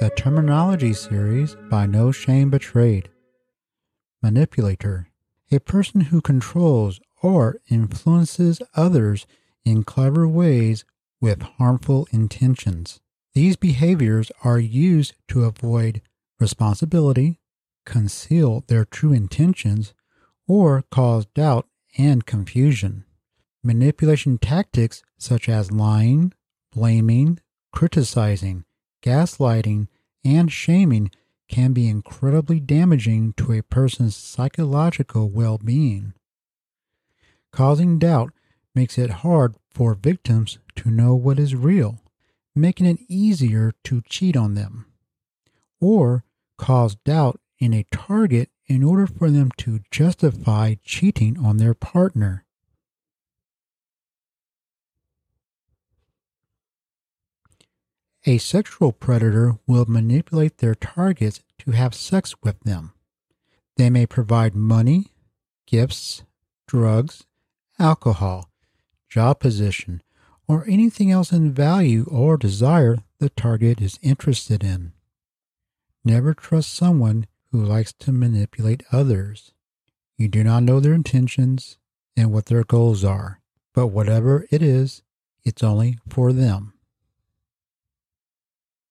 The Terminology Series by No Shame Betrayed. Manipulator. A person who controls or influences others in clever ways with harmful intentions. These behaviors are used to avoid responsibility, conceal their true intentions, or cause doubt and confusion. Manipulation tactics such as lying, blaming, criticizing, gaslighting, and shaming can be incredibly damaging to a person's psychological well being. Causing doubt makes it hard for victims to know what is real, making it easier to cheat on them, or cause doubt in a target in order for them to justify cheating on their partner. A sexual predator will manipulate their targets to have sex with them. They may provide money, gifts, drugs, alcohol, job position, or anything else in value or desire the target is interested in. Never trust someone who likes to manipulate others. You do not know their intentions and what their goals are, but whatever it is, it's only for them.